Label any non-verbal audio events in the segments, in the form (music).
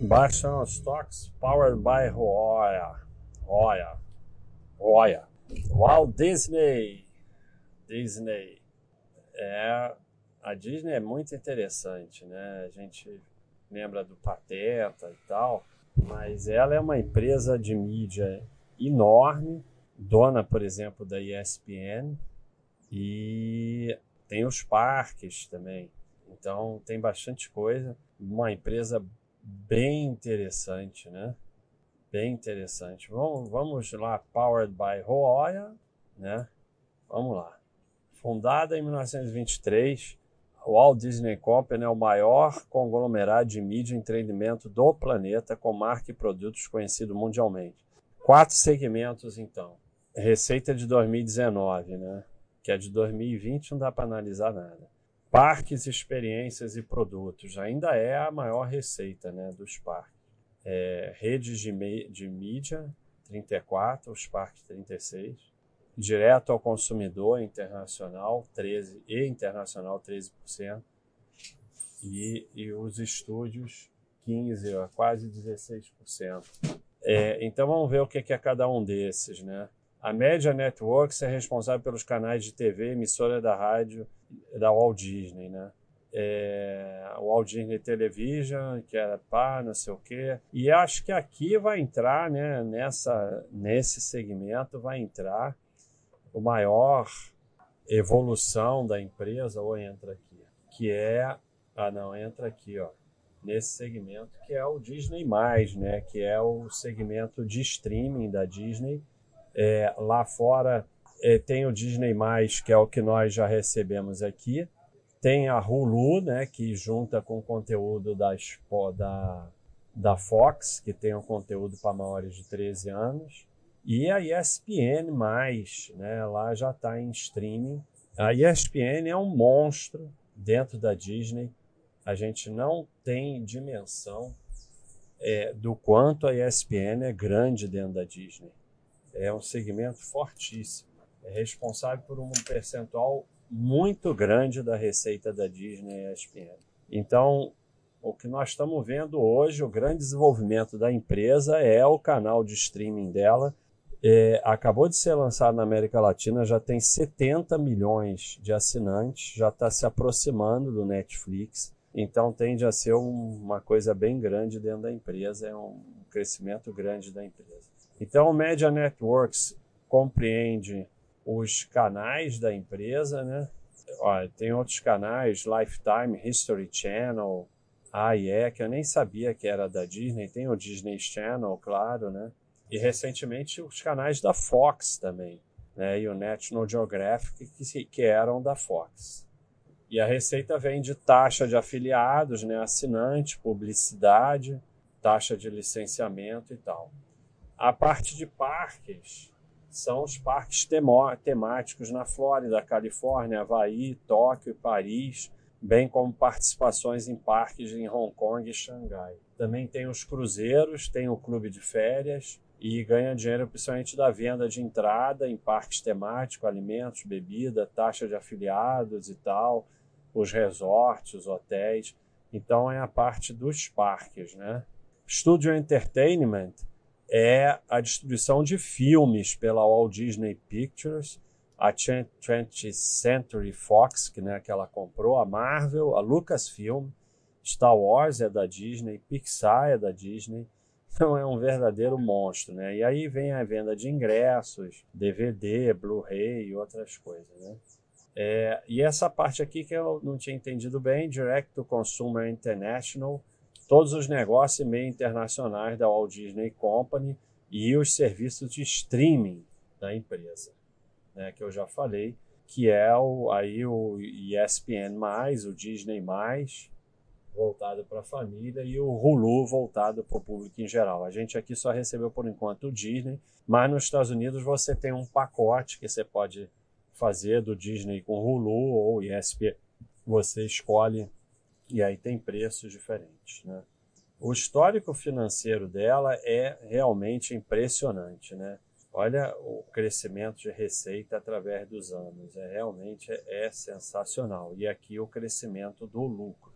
Baixando stocks powered by Roya. Roya. Roya. Walt Disney. Disney. É, a Disney é muito interessante, né? A gente lembra do Pateta e tal, mas ela é uma empresa de mídia enorme, dona, por exemplo, da ESPN, e tem os parques também. Então tem bastante coisa. Uma empresa bem interessante, né? Bem interessante. Vamos, vamos lá, Powered by Roya, né? Vamos lá. Fundada em 1923, o Walt Disney Company é o maior conglomerado de mídia e entretenimento do planeta, com marca e produtos conhecidos mundialmente. Quatro segmentos, então. Receita de 2019, né? Que é de 2020, não dá para analisar nada. Parques, experiências e produtos. Ainda é a maior receita né, dos parques. É, redes de, de mídia, 34, os parques 36. Direto ao consumidor internacional, 13 e internacional 13%. E, e os estúdios, 15, quase 16%. É, então vamos ver o que é cada um desses, né? A Media Networks é responsável pelos canais de TV, emissora da rádio da Walt Disney, né? É, Walt Disney Television, que era pá, não sei o quê. E acho que aqui vai entrar, né, nessa, nesse segmento, vai entrar o maior evolução da empresa, ou entra aqui, que é, ah não, entra aqui, ó, nesse segmento, que é o Disney+, né, que é o segmento de streaming da Disney, é, lá fora é, tem o Disney+, que é o que nós já recebemos aqui. Tem a Hulu, né, que junta com o conteúdo das, da, da Fox, que tem o um conteúdo para maiores de 13 anos. E a ESPN+, né, lá já está em streaming. A ESPN é um monstro dentro da Disney. A gente não tem dimensão é, do quanto a ESPN é grande dentro da Disney é um segmento fortíssimo. É responsável por um percentual muito grande da receita da Disney e ESPN. Então, o que nós estamos vendo hoje, o grande desenvolvimento da empresa é o canal de streaming dela. É, acabou de ser lançado na América Latina, já tem 70 milhões de assinantes, já está se aproximando do Netflix. Então tende a ser um, uma coisa bem grande dentro da empresa, é um crescimento grande da empresa. Então, o Media Networks compreende os canais da empresa, né? Tem outros canais, Lifetime, History Channel, AIE, que eu nem sabia que era da Disney, tem o Disney Channel, claro, né? E recentemente os canais da Fox também, né? E o National Geographic, que, que eram da Fox. E a receita vem de taxa de afiliados, né? Assinante, publicidade, taxa de licenciamento e tal. A parte de parques são os parques temáticos na Flórida, Califórnia, Havaí, Tóquio e Paris, bem como participações em parques em Hong Kong e Xangai. Também tem os cruzeiros, tem o clube de férias e ganha dinheiro principalmente da venda de entrada em parques temáticos, alimentos, bebida, taxa de afiliados e tal, os resorts, os hotéis. Então é a parte dos parques, né? Studio Entertainment é a distribuição de filmes pela Walt Disney Pictures, a 20th Century Fox, que, né, que ela comprou, a Marvel, a Lucasfilm, Star Wars é da Disney, Pixar é da Disney, então é um verdadeiro monstro, né? E aí vem a venda de ingressos, DVD, Blu-ray e outras coisas, né? É, e essa parte aqui que eu não tinha entendido bem, Direct to Consumer International, todos os negócios e meio internacionais da Walt Disney Company e os serviços de streaming da empresa, né, que eu já falei, que é o, aí o ESPN+, o Disney+, voltado para a família, e o Hulu voltado para o público em geral. A gente aqui só recebeu por enquanto o Disney, mas nos Estados Unidos você tem um pacote que você pode fazer do Disney com Hulu ou ESPN. Você escolhe e aí tem preços diferentes. Né? O histórico financeiro dela é realmente impressionante. Né? Olha o crescimento de receita através dos anos, é realmente é sensacional. E aqui o crescimento do lucro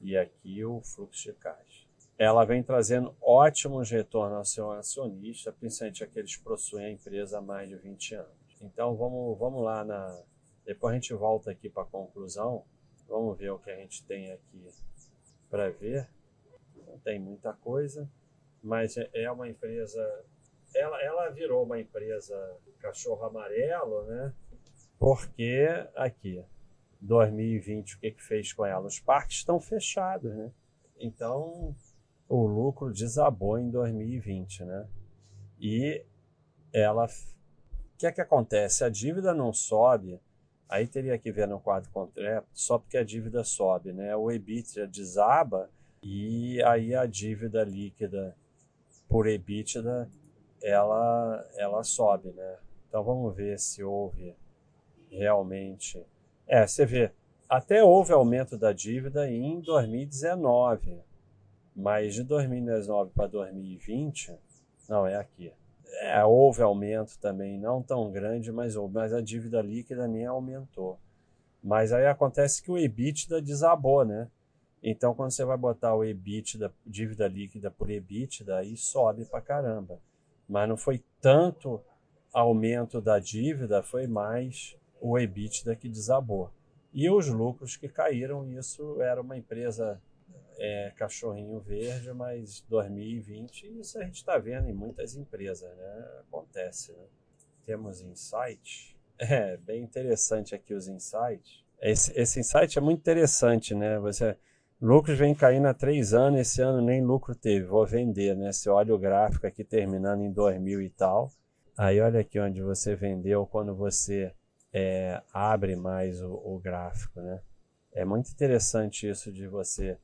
e aqui o fluxo de caixa. ela vem trazendo ótimos retornos ao seu acionista, principalmente aqueles que possuem a empresa há mais de 20 anos. Então vamos, vamos lá na. Depois a gente volta aqui para a conclusão. Vamos ver o que a gente tem aqui para ver. Não tem muita coisa, mas é, é uma empresa. Ela, ela virou uma empresa cachorro amarelo, né? Porque aqui, 2020, o que, que fez com ela? Os parques estão fechados, né? Então, o lucro desabou em 2020, né? E ela. O que é que acontece? A dívida não sobe, aí teria que ver no quadro contrário, só porque a dívida sobe, né? O EBITDA desaba e aí a dívida líquida por EBITDA ela, ela sobe, né? Então vamos ver se houve realmente. É, você vê, até houve aumento da dívida em 2019 mas de 2019 para 2020, não, é aqui. É, houve aumento também, não tão grande, mas houve, mas a dívida líquida nem aumentou. Mas aí acontece que o EBITDA desabou, né? Então, quando você vai botar o EBITDA, dívida líquida por EBITDA, aí sobe pra caramba. Mas não foi tanto aumento da dívida, foi mais o EBITDA que desabou. E os lucros que caíram, isso era uma empresa é, cachorrinho verde, mas 2020, isso a gente está vendo em muitas empresas, né? Acontece, né? Temos insight. (laughs) É bem interessante aqui os insights. Esse, esse insight é muito interessante, né? Você, lucros vem caindo há três anos, esse ano nem lucro teve, vou vender, né? Você olha o gráfico aqui terminando em 2000 e tal, aí olha aqui onde você vendeu quando você é, abre mais o, o gráfico, né? É muito interessante isso de você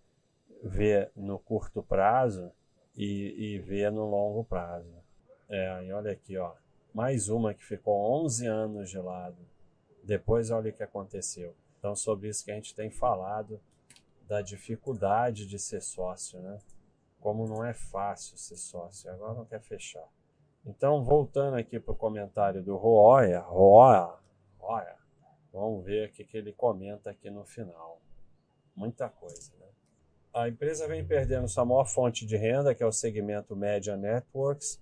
ver no curto prazo e, e ver no longo prazo. É, e olha aqui, ó, mais uma que ficou 11 anos de lado. Depois olha o que aconteceu. Então, sobre isso que a gente tem falado, da dificuldade de ser sócio, né? Como não é fácil ser sócio. Agora não quer fechar. Então, voltando aqui para o comentário do Roya, Roya, Roya, vamos ver o que, ele comenta aqui no final. Muita coisa? A empresa vem perdendo sua maior fonte de renda, que é o segmento Media Networks,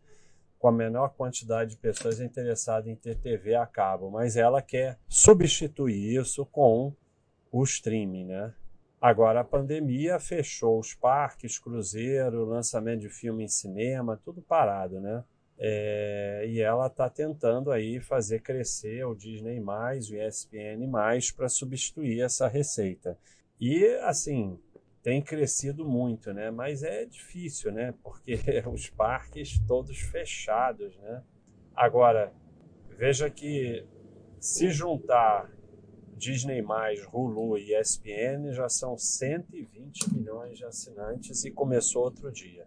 com a menor quantidade de pessoas interessadas em ter TV a cabo, mas ela quer substituir isso com o streaming, né? Agora a pandemia fechou os parques, cruzeiro, lançamento de filme em cinema, tudo parado, né? É, e ela está tentando aí fazer crescer o Disney+, o ESPN+, para substituir essa receita. E, assim, tem crescido muito, né? Mas é difícil, né? Porque (laughs) os parques todos fechados, né? Agora, veja que se juntar Disney+, Hulu e ESPN já são 120 milhões de assinantes e começou outro dia.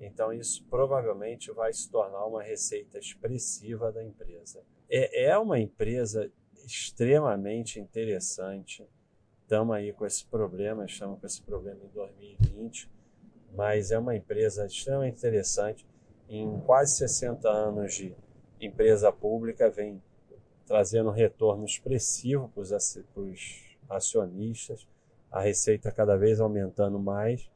Então isso provavelmente vai se tornar uma receita expressiva da empresa. É, é uma empresa extremamente interessante estamos aí com esse problema, estamos com esse problema em 2020, mas é uma empresa extremamente interessante. Em quase 60 anos de empresa pública, vem trazendo retorno expressivo para os acionistas, a receita cada vez aumentando mais.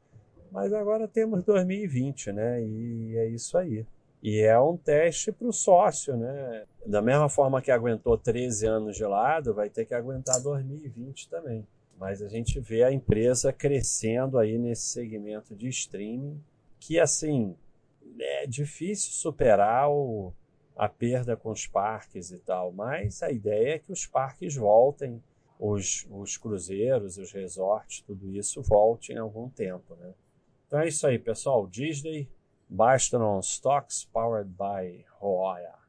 Mas agora temos 2020, né? E é isso aí. E é um teste para o sócio, né? Da mesma forma que aguentou 13 anos de lado, vai ter que aguentar 2020 também. Mas a gente vê a empresa crescendo aí nesse segmento de streaming, que assim é difícil superar o, a perda com os parques e tal, mas a ideia é que os parques voltem, os, os cruzeiros, os resorts, tudo isso volte em algum tempo, né? Então é isso aí, pessoal. Disney, Bastion Stocks, powered by Roya.